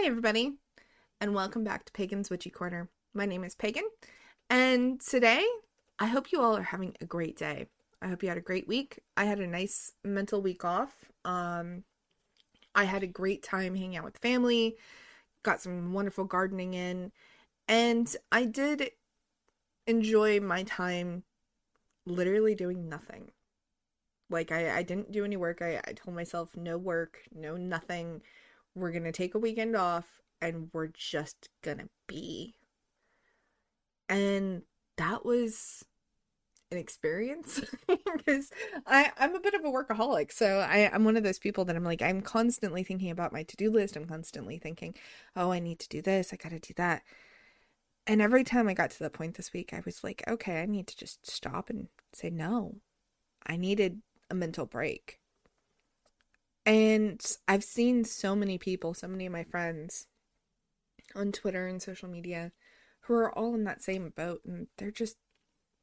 Hi, everybody, and welcome back to Pagan's Witchy Corner. My name is Pagan, and today I hope you all are having a great day. I hope you had a great week. I had a nice mental week off. Um, I had a great time hanging out with family, got some wonderful gardening in, and I did enjoy my time literally doing nothing. Like, I, I didn't do any work. I, I told myself no work, no nothing we're going to take a weekend off and we're just going to be. And that was an experience because I I'm a bit of a workaholic. So I I'm one of those people that I'm like I'm constantly thinking about my to-do list. I'm constantly thinking, "Oh, I need to do this. I got to do that." And every time I got to that point this week, I was like, "Okay, I need to just stop and say no." I needed a mental break. And I've seen so many people, so many of my friends on Twitter and social media who are all in that same boat and they're just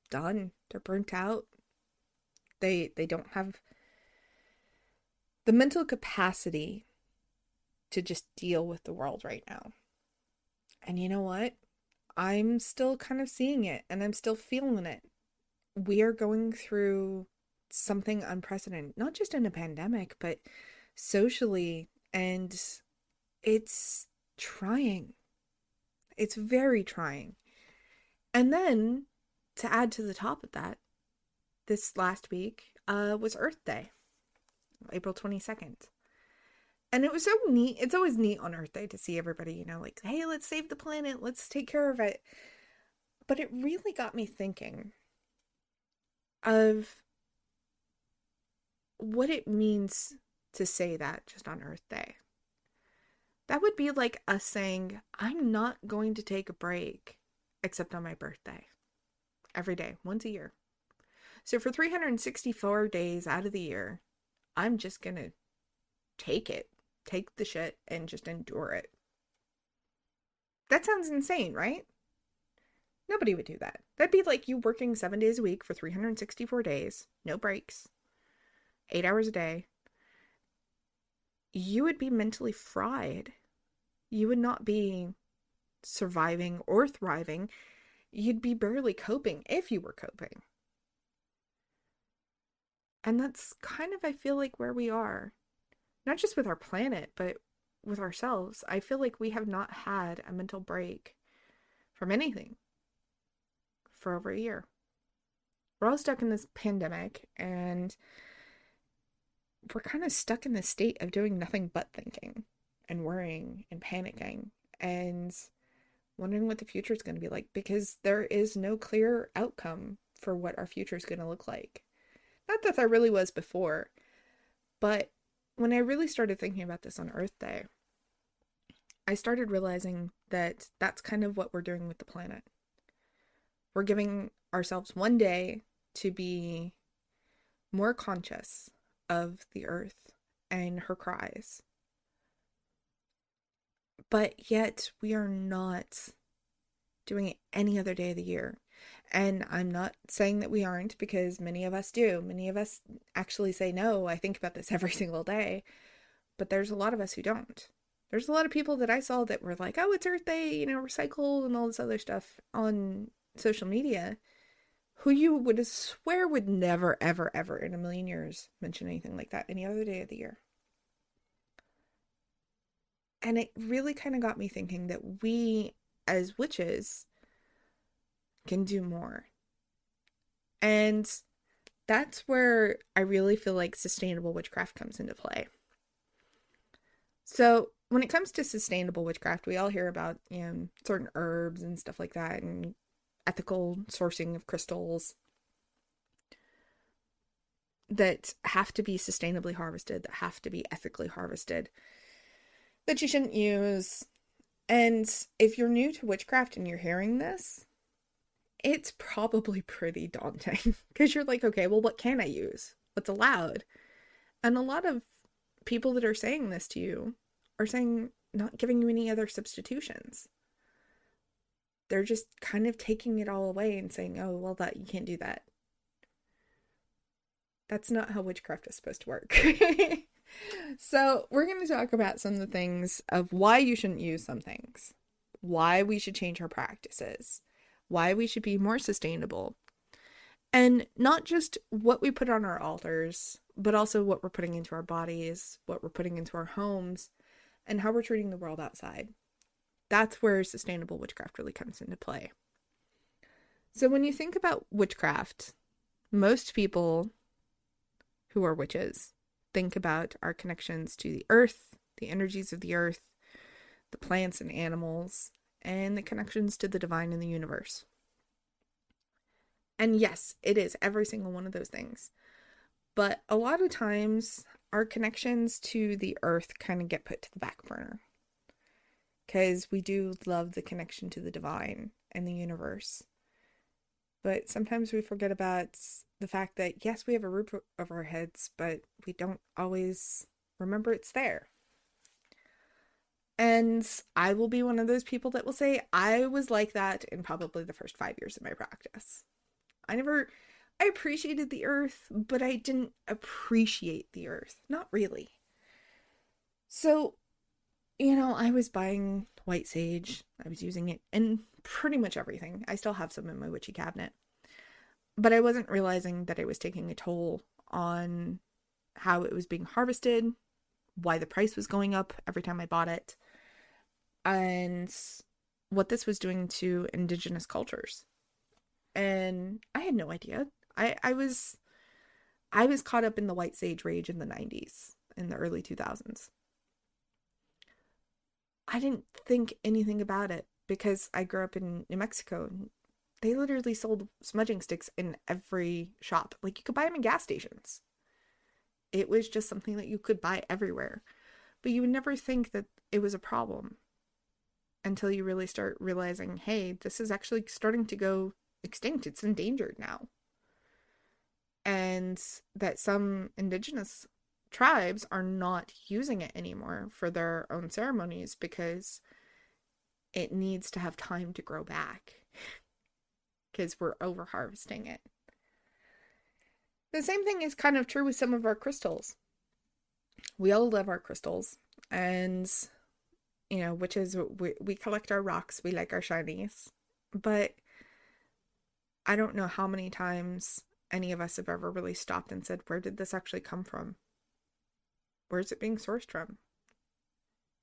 done. They're burnt out. They they don't have the mental capacity to just deal with the world right now. And you know what? I'm still kind of seeing it and I'm still feeling it. We are going through something unprecedented, not just in a pandemic, but socially. And it's trying. It's very trying. And then to add to the top of that, this last week uh, was Earth Day, April 22nd. And it was so neat. It's always neat on Earth Day to see everybody, you know, like, hey, let's save the planet, let's take care of it. But it really got me thinking of what it means to say that just on Earth Day. That would be like us saying, I'm not going to take a break except on my birthday. Every day, once a year. So for 364 days out of the year, I'm just going to take it, take the shit, and just endure it. That sounds insane, right? Nobody would do that. That'd be like you working seven days a week for 364 days, no breaks, eight hours a day. You would be mentally fried. You would not be surviving or thriving. You'd be barely coping if you were coping. And that's kind of, I feel like, where we are. Not just with our planet, but with ourselves. I feel like we have not had a mental break from anything for over a year. We're all stuck in this pandemic and we're kind of stuck in this state of doing nothing but thinking and worrying and panicking and wondering what the future is going to be like because there is no clear outcome for what our future is going to look like. Not that there really was before, but when I really started thinking about this on Earth Day, I started realizing that that's kind of what we're doing with the planet. We're giving ourselves one day to be more conscious of the earth and her cries. But yet we are not doing it any other day of the year. And I'm not saying that we aren't because many of us do. Many of us actually say, no, I think about this every single day. But there's a lot of us who don't. There's a lot of people that I saw that were like, oh, it's Earth Day, you know, recycle and all this other stuff on social media who you would swear would never, ever, ever in a million years mention anything like that any other day of the year. And it really kind of got me thinking that we, as witches, can do more. And that's where I really feel like sustainable witchcraft comes into play. So, when it comes to sustainable witchcraft, we all hear about, you know, certain herbs and stuff like that and ethical sourcing of crystals that have to be sustainably harvested, that have to be ethically harvested, that you shouldn't use. And if you're new to witchcraft and you're hearing this, it's probably pretty daunting because you're like, okay, well, what can I use? What's allowed? And a lot of people that are saying this to you are saying not giving you any other substitutions. They're just kind of taking it all away and saying, oh, well, that you can't do that. That's not how witchcraft is supposed to work. so, we're going to talk about some of the things of why you shouldn't use some things, why we should change our practices, why we should be more sustainable, and not just what we put on our altars, but also what we're putting into our bodies, what we're putting into our homes, and how we're treating the world outside. That's where sustainable witchcraft really comes into play. So, when you think about witchcraft, most people who are witches think about our connections to the earth, the energies of the earth, the plants and animals, and the connections to the divine in the universe. And yes, it is every single one of those things. But a lot of times, our connections to the earth kind of get put to the back burner. Because we do love the connection to the divine and the universe. But sometimes we forget about the fact that, yes, we have a roof over our heads, but we don't always remember it's there. And I will be one of those people that will say I was like that in probably the first five years of my practice. I never, I appreciated the earth, but I didn't appreciate the earth. Not really. So, you know, I was buying white sage, I was using it in pretty much everything. I still have some in my witchy cabinet. But I wasn't realizing that it was taking a toll on how it was being harvested, why the price was going up every time I bought it, and what this was doing to indigenous cultures. And I had no idea. I, I was I was caught up in the white sage rage in the 90s, in the early 2000s. I didn't think anything about it because I grew up in New Mexico and they literally sold smudging sticks in every shop. Like you could buy them in gas stations. It was just something that you could buy everywhere. But you would never think that it was a problem until you really start realizing, hey, this is actually starting to go extinct. It's endangered now. And that some indigenous tribes are not using it anymore for their own ceremonies because it needs to have time to grow back because we're over harvesting it. The same thing is kind of true with some of our crystals. We all love our crystals, and you know, which is we, we collect our rocks, we like our shinies. But I don't know how many times any of us have ever really stopped and said, where did this actually come from? Where is it being sourced from?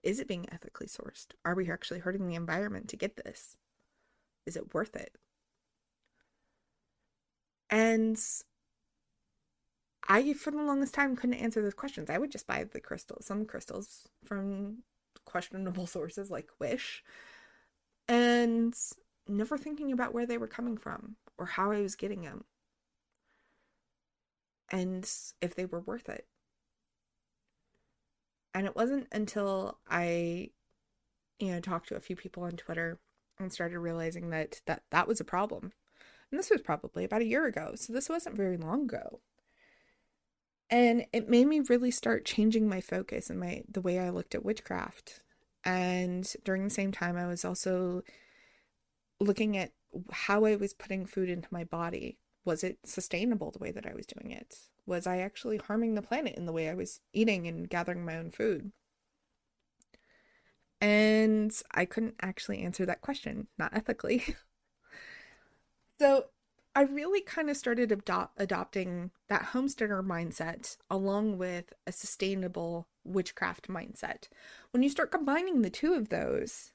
Is it being ethically sourced? Are we actually hurting the environment to get this? Is it worth it? And I, for the longest time, couldn't answer those questions. I would just buy the crystals, some crystals from questionable sources like Wish, and never thinking about where they were coming from or how I was getting them and if they were worth it. And it wasn't until I, you know, talked to a few people on Twitter and started realizing that that, that was a problem. And this was probably about a year ago, so this wasn't very long ago. And it made me really start changing my focus and my the way I looked at witchcraft and during the same time, I was also looking at how I was putting food into my body. Was it sustainable the way that I was doing it? Was I actually harming the planet in the way I was eating and gathering my own food? And I couldn't actually answer that question, not ethically. so I really kind of started adopt- adopting that homesteader mindset along with a sustainable witchcraft mindset. When you start combining the two of those,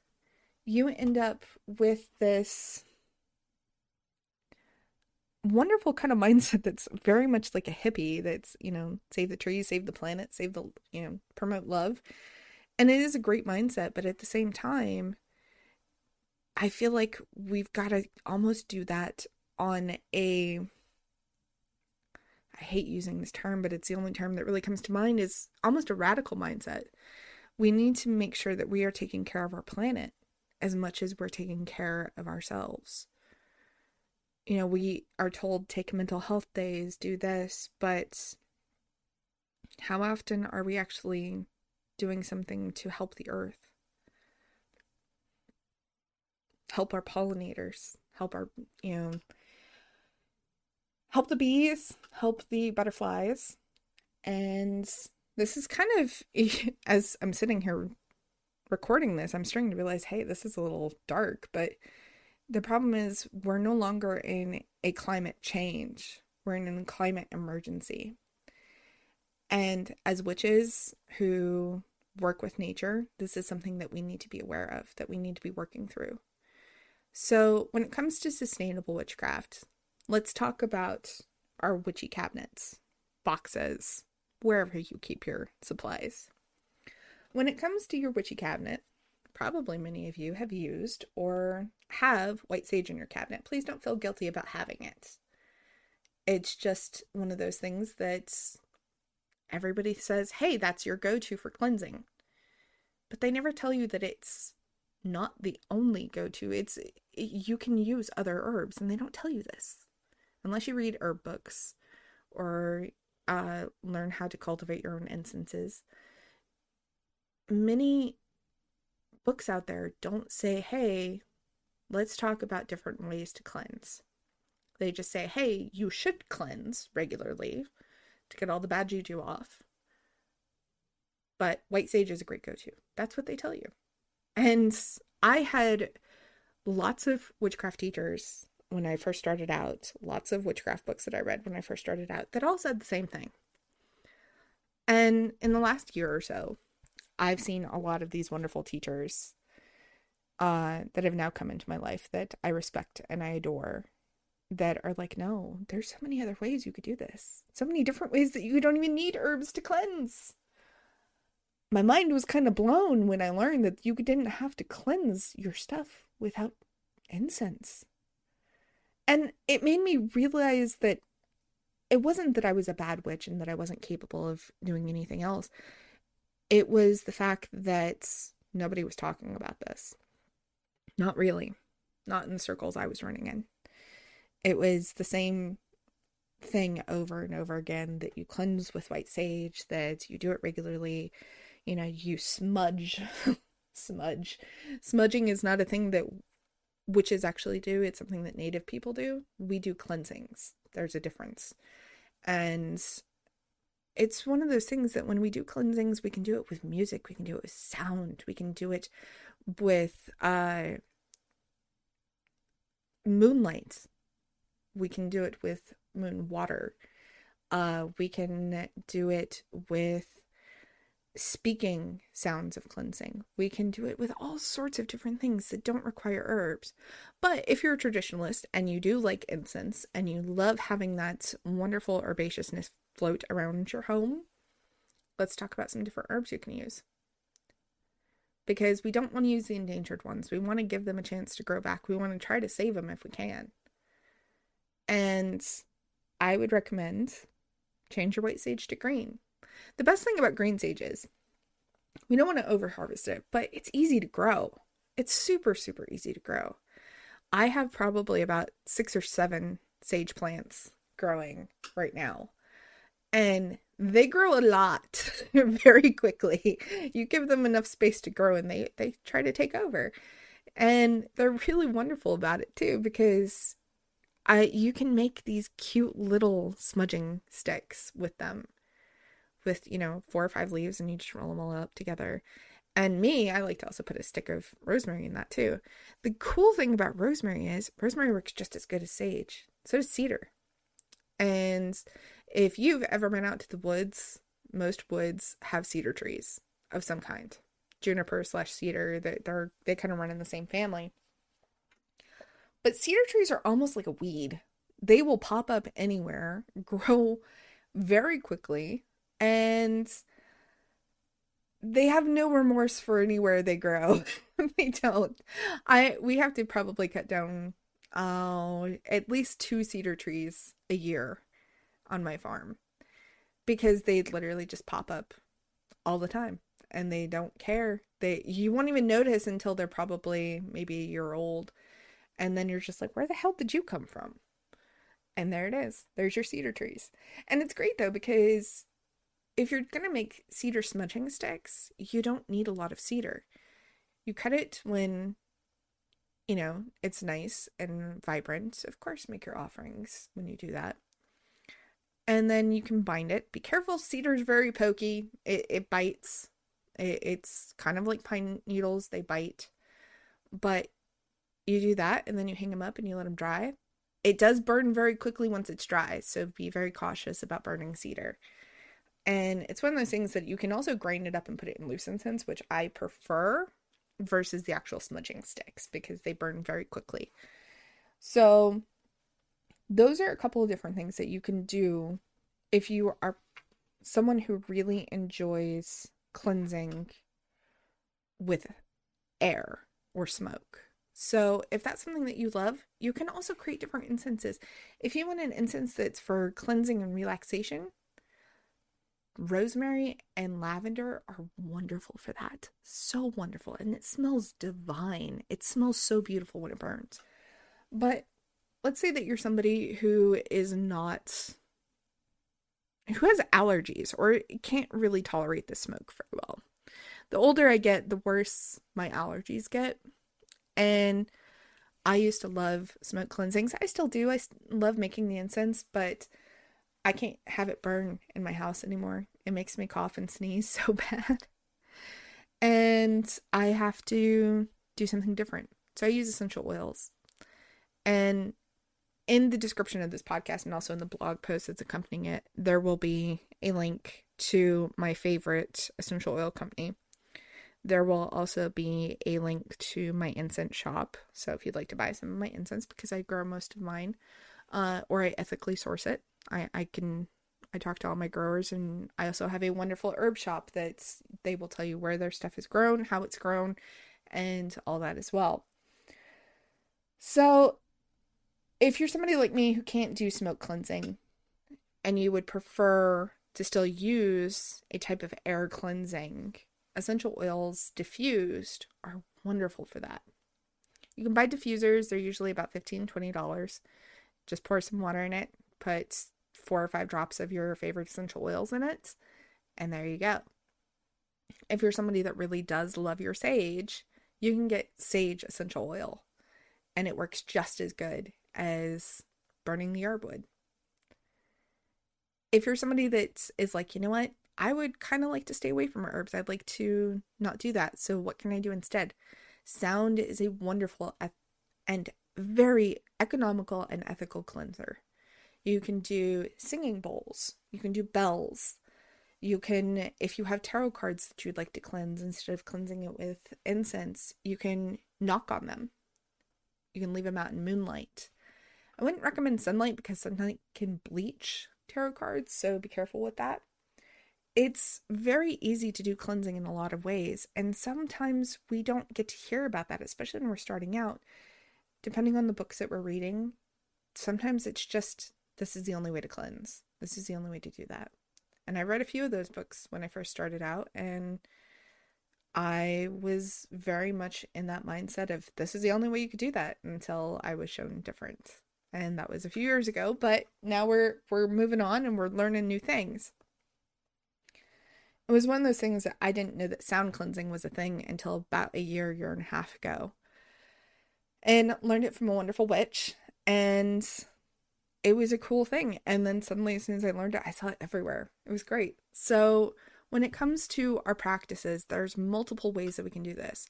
you end up with this wonderful kind of mindset that's very much like a hippie that's, you know, save the trees, save the planet, save the, you know, promote love. And it is a great mindset, but at the same time, I feel like we've got to almost do that on a I hate using this term, but it's the only term that really comes to mind is almost a radical mindset. We need to make sure that we are taking care of our planet as much as we're taking care of ourselves. You know, we are told take mental health days, do this, but how often are we actually doing something to help the earth? Help our pollinators, help our, you know, help the bees, help the butterflies. And this is kind of, as I'm sitting here recording this, I'm starting to realize, hey, this is a little dark, but the problem is we're no longer in a climate change, we're in a climate emergency. And as witches who work with nature, this is something that we need to be aware of, that we need to be working through. So, when it comes to sustainable witchcraft, let's talk about our witchy cabinets, boxes, wherever you keep your supplies. When it comes to your witchy cabinet, probably many of you have used or have white sage in your cabinet. Please don't feel guilty about having it. It's just one of those things that everybody says, hey, that's your go to for cleansing. But they never tell you that it's not the only go to. It's you can use other herbs and they don't tell you this unless you read herb books or uh, learn how to cultivate your own incenses, many books out there don't say, hey, let's talk about different ways to cleanse. They just say, hey, you should cleanse regularly to get all the bad juju off. But white sage is a great go to. That's what they tell you. And I had lots of witchcraft teachers when I first started out, lots of witchcraft books that I read when I first started out that all said the same thing. And in the last year or so, I've seen a lot of these wonderful teachers uh, that have now come into my life that I respect and I adore that are like, no, there's so many other ways you could do this. So many different ways that you don't even need herbs to cleanse. My mind was kind of blown when I learned that you didn't have to cleanse your stuff without incense. And it made me realize that it wasn't that I was a bad witch and that I wasn't capable of doing anything else. It was the fact that nobody was talking about this. Not really. Not in the circles I was running in. It was the same thing over and over again that you cleanse with white sage, that you do it regularly, you know, you smudge. smudge. Smudging is not a thing that witches actually do. It's something that native people do. We do cleansings. There's a difference. And it's one of those things that when we do cleansings, we can do it with music, we can do it with sound, we can do it with uh, moonlight, we can do it with moon water, uh, we can do it with speaking sounds of cleansing. We can do it with all sorts of different things that don't require herbs. But if you're a traditionalist and you do like incense and you love having that wonderful herbaceousness float around your home, let's talk about some different herbs you can use. Because we don't want to use the endangered ones. We want to give them a chance to grow back. We want to try to save them if we can. And I would recommend change your white sage to green the best thing about green sage is we don't want to over harvest it, but it's easy to grow. It's super, super easy to grow. I have probably about six or seven sage plants growing right now. And they grow a lot very quickly. You give them enough space to grow and they, they try to take over. And they're really wonderful about it too because I you can make these cute little smudging sticks with them with, you know, four or five leaves and you just roll them all up together. And me, I like to also put a stick of rosemary in that too. The cool thing about rosemary is rosemary works just as good as sage. So does cedar. And if you've ever been out to the woods, most woods have cedar trees of some kind. Juniper slash cedar, they're, they're they kind of run in the same family. But cedar trees are almost like a weed. They will pop up anywhere, grow very quickly, and they have no remorse for anywhere they grow. they don't. I we have to probably cut down uh, at least two cedar trees a year on my farm because they literally just pop up all the time and they don't care. They you won't even notice until they're probably maybe a year old and then you're just like where the hell did you come from? And there it is. There's your cedar trees. And it's great though because if you're going to make cedar smudging sticks, you don't need a lot of cedar. You cut it when you know, it's nice and vibrant. Of course, make your offerings when you do that. And then you can bind it. Be careful, cedar is very pokey. It, it bites. It, it's kind of like pine needles, they bite. But you do that and then you hang them up and you let them dry. It does burn very quickly once it's dry, so be very cautious about burning cedar. And it's one of those things that you can also grind it up and put it in loose incense, which I prefer versus the actual smudging sticks because they burn very quickly. So, those are a couple of different things that you can do if you are someone who really enjoys cleansing with air or smoke. So, if that's something that you love, you can also create different incenses. If you want an incense that's for cleansing and relaxation, rosemary and lavender are wonderful for that. So wonderful. And it smells divine. It smells so beautiful when it burns. But let's say that you're somebody who is not, who has allergies or can't really tolerate the smoke very well. The older I get, the worse my allergies get. And I used to love smoke cleansings. I still do. I love making the incense, but I can't have it burn in my house anymore. It makes me cough and sneeze so bad. And I have to do something different. So I use essential oils. And in the description of this podcast and also in the blog post that's accompanying it, there will be a link to my favorite essential oil company. There will also be a link to my incense shop. So if you'd like to buy some of my incense, because I grow most of mine, uh, or I ethically source it, I, I can I talk to all my growers and I also have a wonderful herb shop that's they will tell you where their stuff is grown, how it's grown, and all that as well. So if you're somebody like me who can't do smoke cleansing and you would prefer to still use a type of air cleansing, essential oils diffused are wonderful for that. You can buy diffusers, they're usually about $15, $20. Just pour some water in it, put four or five drops of your favorite essential oils in it, and there you go. If you're somebody that really does love your sage, you can get sage essential oil, and it works just as good as burning the would. If you're somebody that is like, you know what, I would kind of like to stay away from herbs, I'd like to not do that. So, what can I do instead? Sound is a wonderful and very economical and ethical cleanser. You can do singing bowls. You can do bells. You can, if you have tarot cards that you'd like to cleanse, instead of cleansing it with incense, you can knock on them. You can leave them out in moonlight. I wouldn't recommend sunlight because sunlight can bleach tarot cards, so be careful with that. It's very easy to do cleansing in a lot of ways, and sometimes we don't get to hear about that, especially when we're starting out. Depending on the books that we're reading, sometimes it's just this is the only way to cleanse. This is the only way to do that. And I read a few of those books when I first started out, and I was very much in that mindset of this is the only way you could do that until I was shown different. And that was a few years ago, but now we're we're moving on and we're learning new things. It was one of those things that I didn't know that sound cleansing was a thing until about a year, year and a half ago. And learned it from a wonderful witch. And it was a cool thing. And then suddenly, as soon as I learned it, I saw it everywhere. It was great. So, when it comes to our practices, there's multiple ways that we can do this.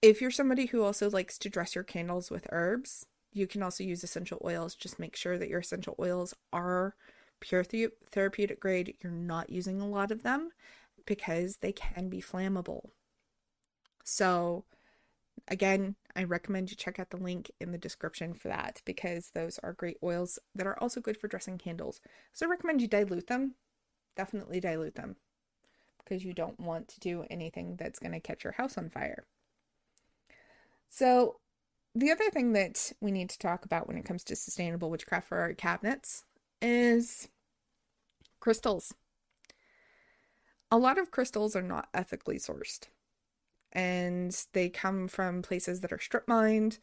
If you're somebody who also likes to dress your candles with herbs, you can also use essential oils. Just make sure that your essential oils are pure th- therapeutic grade. You're not using a lot of them because they can be flammable. So, again, I recommend you check out the link in the description for that because those are great oils that are also good for dressing candles. So I recommend you dilute them. Definitely dilute them because you don't want to do anything that's going to catch your house on fire. So, the other thing that we need to talk about when it comes to sustainable witchcraft for our cabinets is crystals. A lot of crystals are not ethically sourced, and they come from places that are strip mined,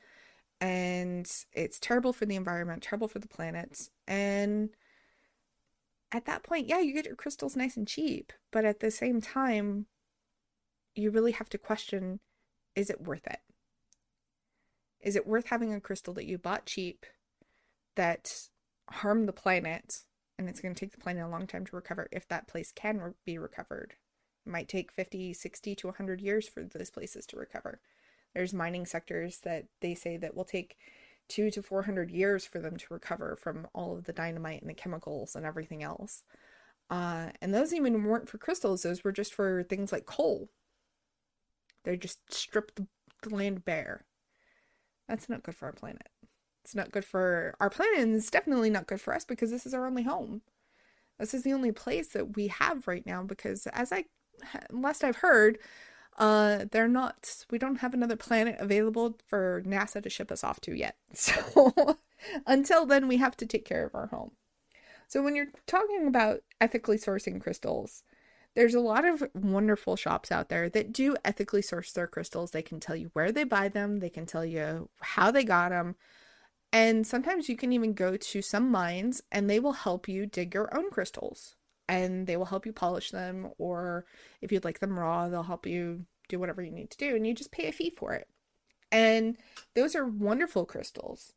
and it's terrible for the environment, terrible for the planet, and at that point, yeah, you get your crystals nice and cheap, but at the same time, you really have to question is it worth it? Is it worth having a crystal that you bought cheap that harmed the planet and it's going to take the planet a long time to recover if that place can re- be recovered? It might take 50, 60 to 100 years for those places to recover. There's mining sectors that they say that will take two to 400 years for them to recover from all of the dynamite and the chemicals and everything else. Uh, and those even weren't for crystals, those were just for things like coal. They just stripped the, the land bare. That's not good for our planet. It's not good for our planet, and it's definitely not good for us because this is our only home. This is the only place that we have right now because, as I last I've heard, uh, they're not, we don't have another planet available for NASA to ship us off to yet. So until then, we have to take care of our home. So when you're talking about ethically sourcing crystals, there's a lot of wonderful shops out there that do ethically source their crystals. They can tell you where they buy them, they can tell you how they got them. And sometimes you can even go to some mines and they will help you dig your own crystals and they will help you polish them or if you'd like them raw they'll help you do whatever you need to do and you just pay a fee for it and those are wonderful crystals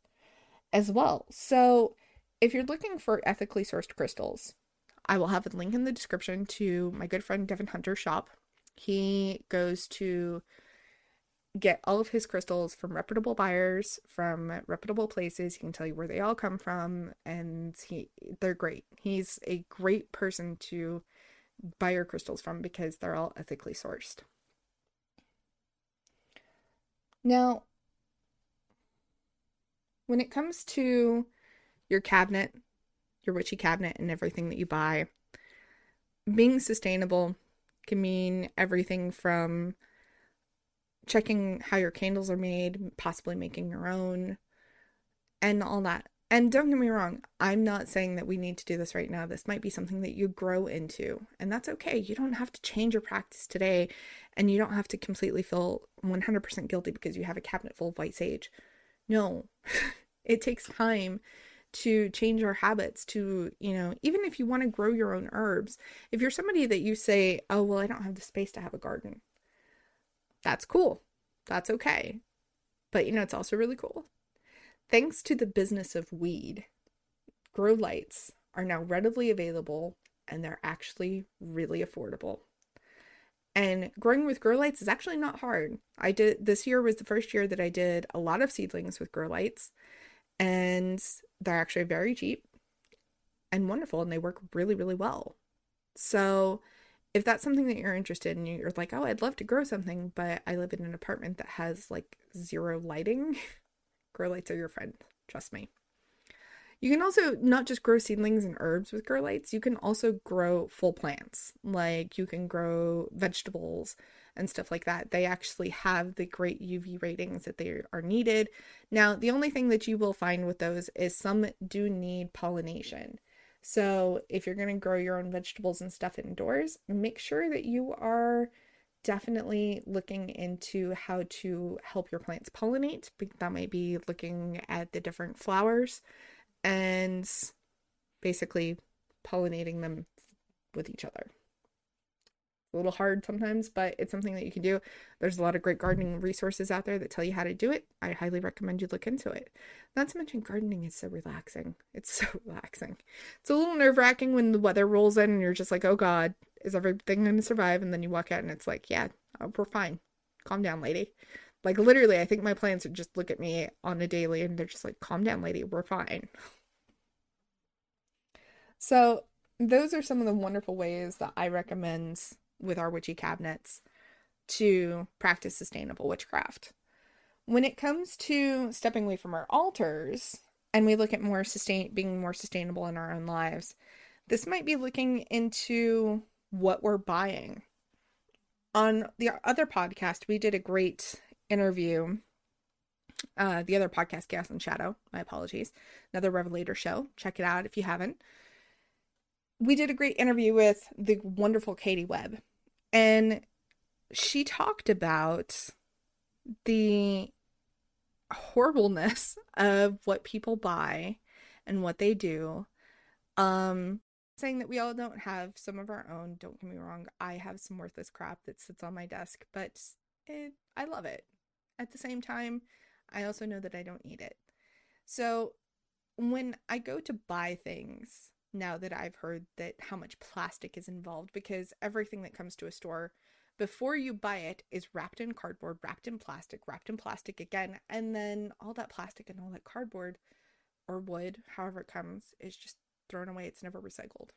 as well so if you're looking for ethically sourced crystals i will have a link in the description to my good friend devin hunter's shop. He goes to get all of his crystals from reputable buyers from reputable places. He can tell you where they all come from and he they're great. He's a great person to buy your crystals from because they're all ethically sourced. Now when it comes to your cabinet your witchy cabinet and everything that you buy being sustainable can mean everything from checking how your candles are made, possibly making your own, and all that. And don't get me wrong, I'm not saying that we need to do this right now. This might be something that you grow into, and that's okay. You don't have to change your practice today, and you don't have to completely feel 100% guilty because you have a cabinet full of white sage. No, it takes time to change our habits to, you know, even if you want to grow your own herbs. If you're somebody that you say, oh, well, I don't have the space to have a garden, that's cool. That's okay. But you know, it's also really cool. Thanks to the business of weed, grow lights are now readily available and they're actually really affordable. And growing with grow lights is actually not hard. I did this year was the first year that I did a lot of seedlings with grow lights, and they're actually very cheap and wonderful, and they work really, really well. So, if that's something that you're interested in, you're like, oh, I'd love to grow something, but I live in an apartment that has like zero lighting, grow lights are your friend. Trust me. You can also not just grow seedlings and herbs with grow lights, you can also grow full plants. Like you can grow vegetables and stuff like that. They actually have the great UV ratings that they are needed. Now, the only thing that you will find with those is some do need pollination. So, if you're going to grow your own vegetables and stuff indoors, make sure that you are definitely looking into how to help your plants pollinate. That might be looking at the different flowers and basically pollinating them with each other a little hard sometimes, but it's something that you can do. There's a lot of great gardening resources out there that tell you how to do it. I highly recommend you look into it. Not to mention, gardening is so relaxing. It's so relaxing. It's a little nerve wracking when the weather rolls in and you're just like, oh God, is everything going to survive? And then you walk out and it's like, yeah, uh, we're fine. Calm down, lady. Like, literally, I think my plants would just look at me on a daily and they're just like, calm down, lady, we're fine. So, those are some of the wonderful ways that I recommend with our witchy cabinets to practice sustainable witchcraft. When it comes to stepping away from our altars and we look at more sustain being more sustainable in our own lives, this might be looking into what we're buying. on the other podcast, we did a great interview. Uh, the other podcast, Gas and Shadow, my apologies, another Revelator show. Check it out if you haven't. We did a great interview with the wonderful Katie Webb, and she talked about the horribleness of what people buy and what they do. Um, saying that we all don't have some of our own. Don't get me wrong, I have some worthless crap that sits on my desk, but it, I love it. At the same time, I also know that I don't need it. So when I go to buy things, now that I've heard that how much plastic is involved, because everything that comes to a store before you buy it is wrapped in cardboard, wrapped in plastic, wrapped in plastic again, and then all that plastic and all that cardboard or wood, however it comes, is just thrown away. It's never recycled.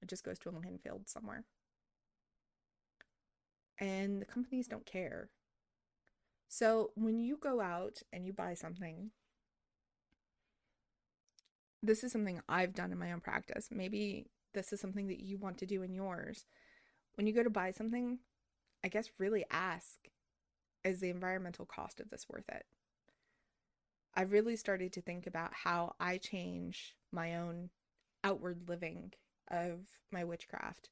It just goes to a landfill somewhere. And the companies don't care. So when you go out and you buy something, this is something I've done in my own practice. Maybe this is something that you want to do in yours. When you go to buy something, I guess really ask is the environmental cost of this worth it? I've really started to think about how I change my own outward living of my witchcraft.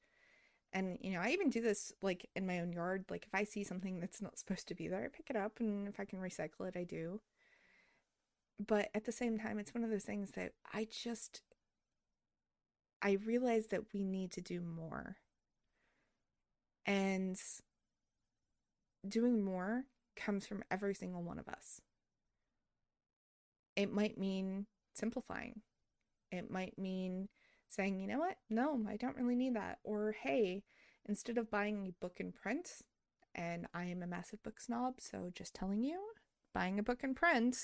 And, you know, I even do this like in my own yard. Like, if I see something that's not supposed to be there, I pick it up, and if I can recycle it, I do. But at the same time, it's one of those things that I just, I realize that we need to do more. And doing more comes from every single one of us. It might mean simplifying. It might mean saying, you know what? No, I don't really need that. Or, hey, instead of buying a book in print, and I am a massive book snob, so just telling you, buying a book in print,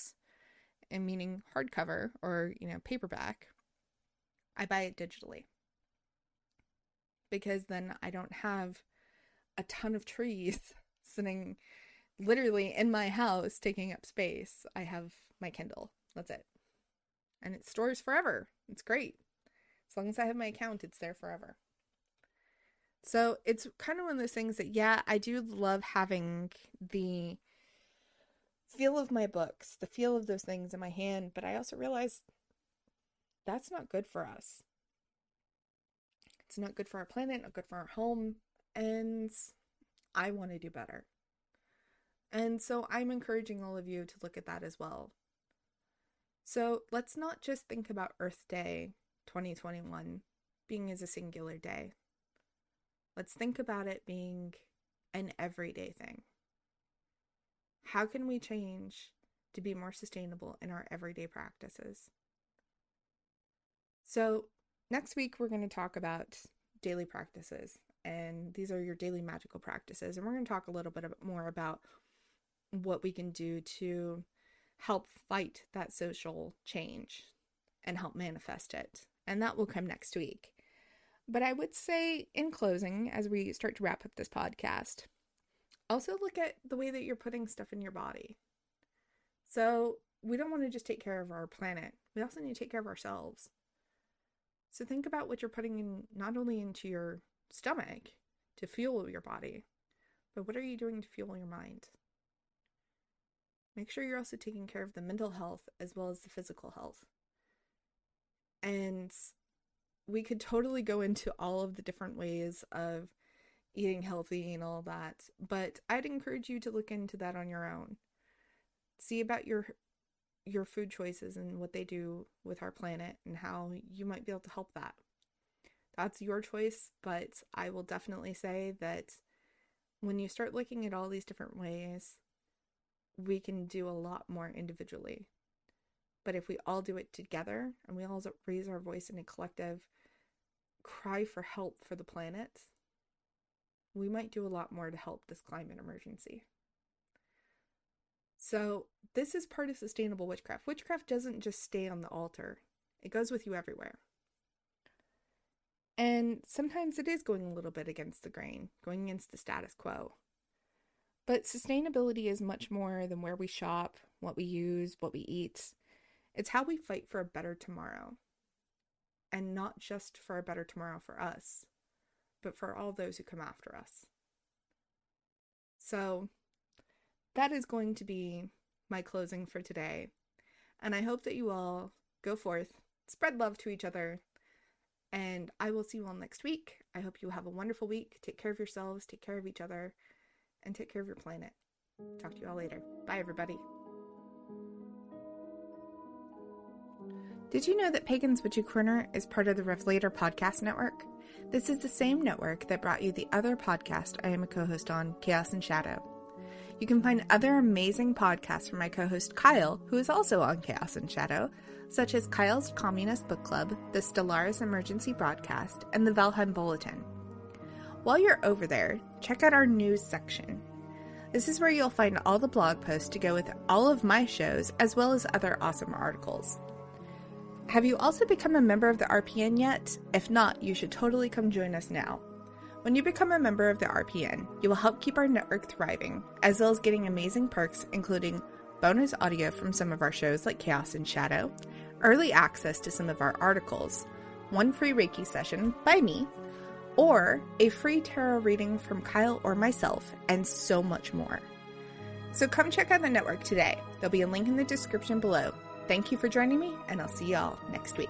and meaning hardcover or, you know, paperback, I buy it digitally. Because then I don't have a ton of trees sitting literally in my house taking up space. I have my Kindle. That's it. And it stores forever. It's great. As long as I have my account, it's there forever. So it's kind of one of those things that, yeah, I do love having the feel of my books, the feel of those things in my hand, but I also realize that's not good for us. It's not good for our planet, not good for our home, and I want to do better. And so I'm encouraging all of you to look at that as well. So let's not just think about Earth Day 2021 being as a singular day. Let's think about it being an everyday thing. How can we change to be more sustainable in our everyday practices? So, next week we're going to talk about daily practices, and these are your daily magical practices. And we're going to talk a little bit more about what we can do to help fight that social change and help manifest it and that will come next week. But I would say, in closing, as we start to wrap up this podcast, also look at the way that you're putting stuff in your body. So, we don't want to just take care of our planet, we also need to take care of ourselves. So, think about what you're putting in not only into your stomach to fuel your body, but what are you doing to fuel your mind? Make sure you're also taking care of the mental health as well as the physical health. And we could totally go into all of the different ways of eating healthy and all that, but I'd encourage you to look into that on your own. See about your your food choices and what they do with our planet and how you might be able to help that. That's your choice, but I will definitely say that when you start looking at all these different ways, we can do a lot more individually. But if we all do it together and we all raise our voice in a collective cry for help for the planet, we might do a lot more to help this climate emergency. So, this is part of sustainable witchcraft. Witchcraft doesn't just stay on the altar, it goes with you everywhere. And sometimes it is going a little bit against the grain, going against the status quo. But sustainability is much more than where we shop, what we use, what we eat. It's how we fight for a better tomorrow. And not just for a better tomorrow for us, but for all those who come after us. So that is going to be my closing for today. And I hope that you all go forth, spread love to each other, and I will see you all next week. I hope you have a wonderful week. Take care of yourselves, take care of each other, and take care of your planet. Talk to you all later. Bye, everybody. Did you know that Pagan's Witchy Corner is part of the Revelator podcast network? This is the same network that brought you the other podcast I am a co host on, Chaos and Shadow. You can find other amazing podcasts from my co host Kyle, who is also on Chaos and Shadow, such as Kyle's Communist Book Club, the Stellaris Emergency Broadcast, and the Valheim Bulletin. While you're over there, check out our news section. This is where you'll find all the blog posts to go with all of my shows, as well as other awesome articles. Have you also become a member of the RPN yet? If not, you should totally come join us now. When you become a member of the RPN, you will help keep our network thriving, as well as getting amazing perks, including bonus audio from some of our shows like Chaos and Shadow, early access to some of our articles, one free Reiki session by me, or a free tarot reading from Kyle or myself, and so much more. So come check out the network today. There'll be a link in the description below. Thank you for joining me, and I'll see y'all next week.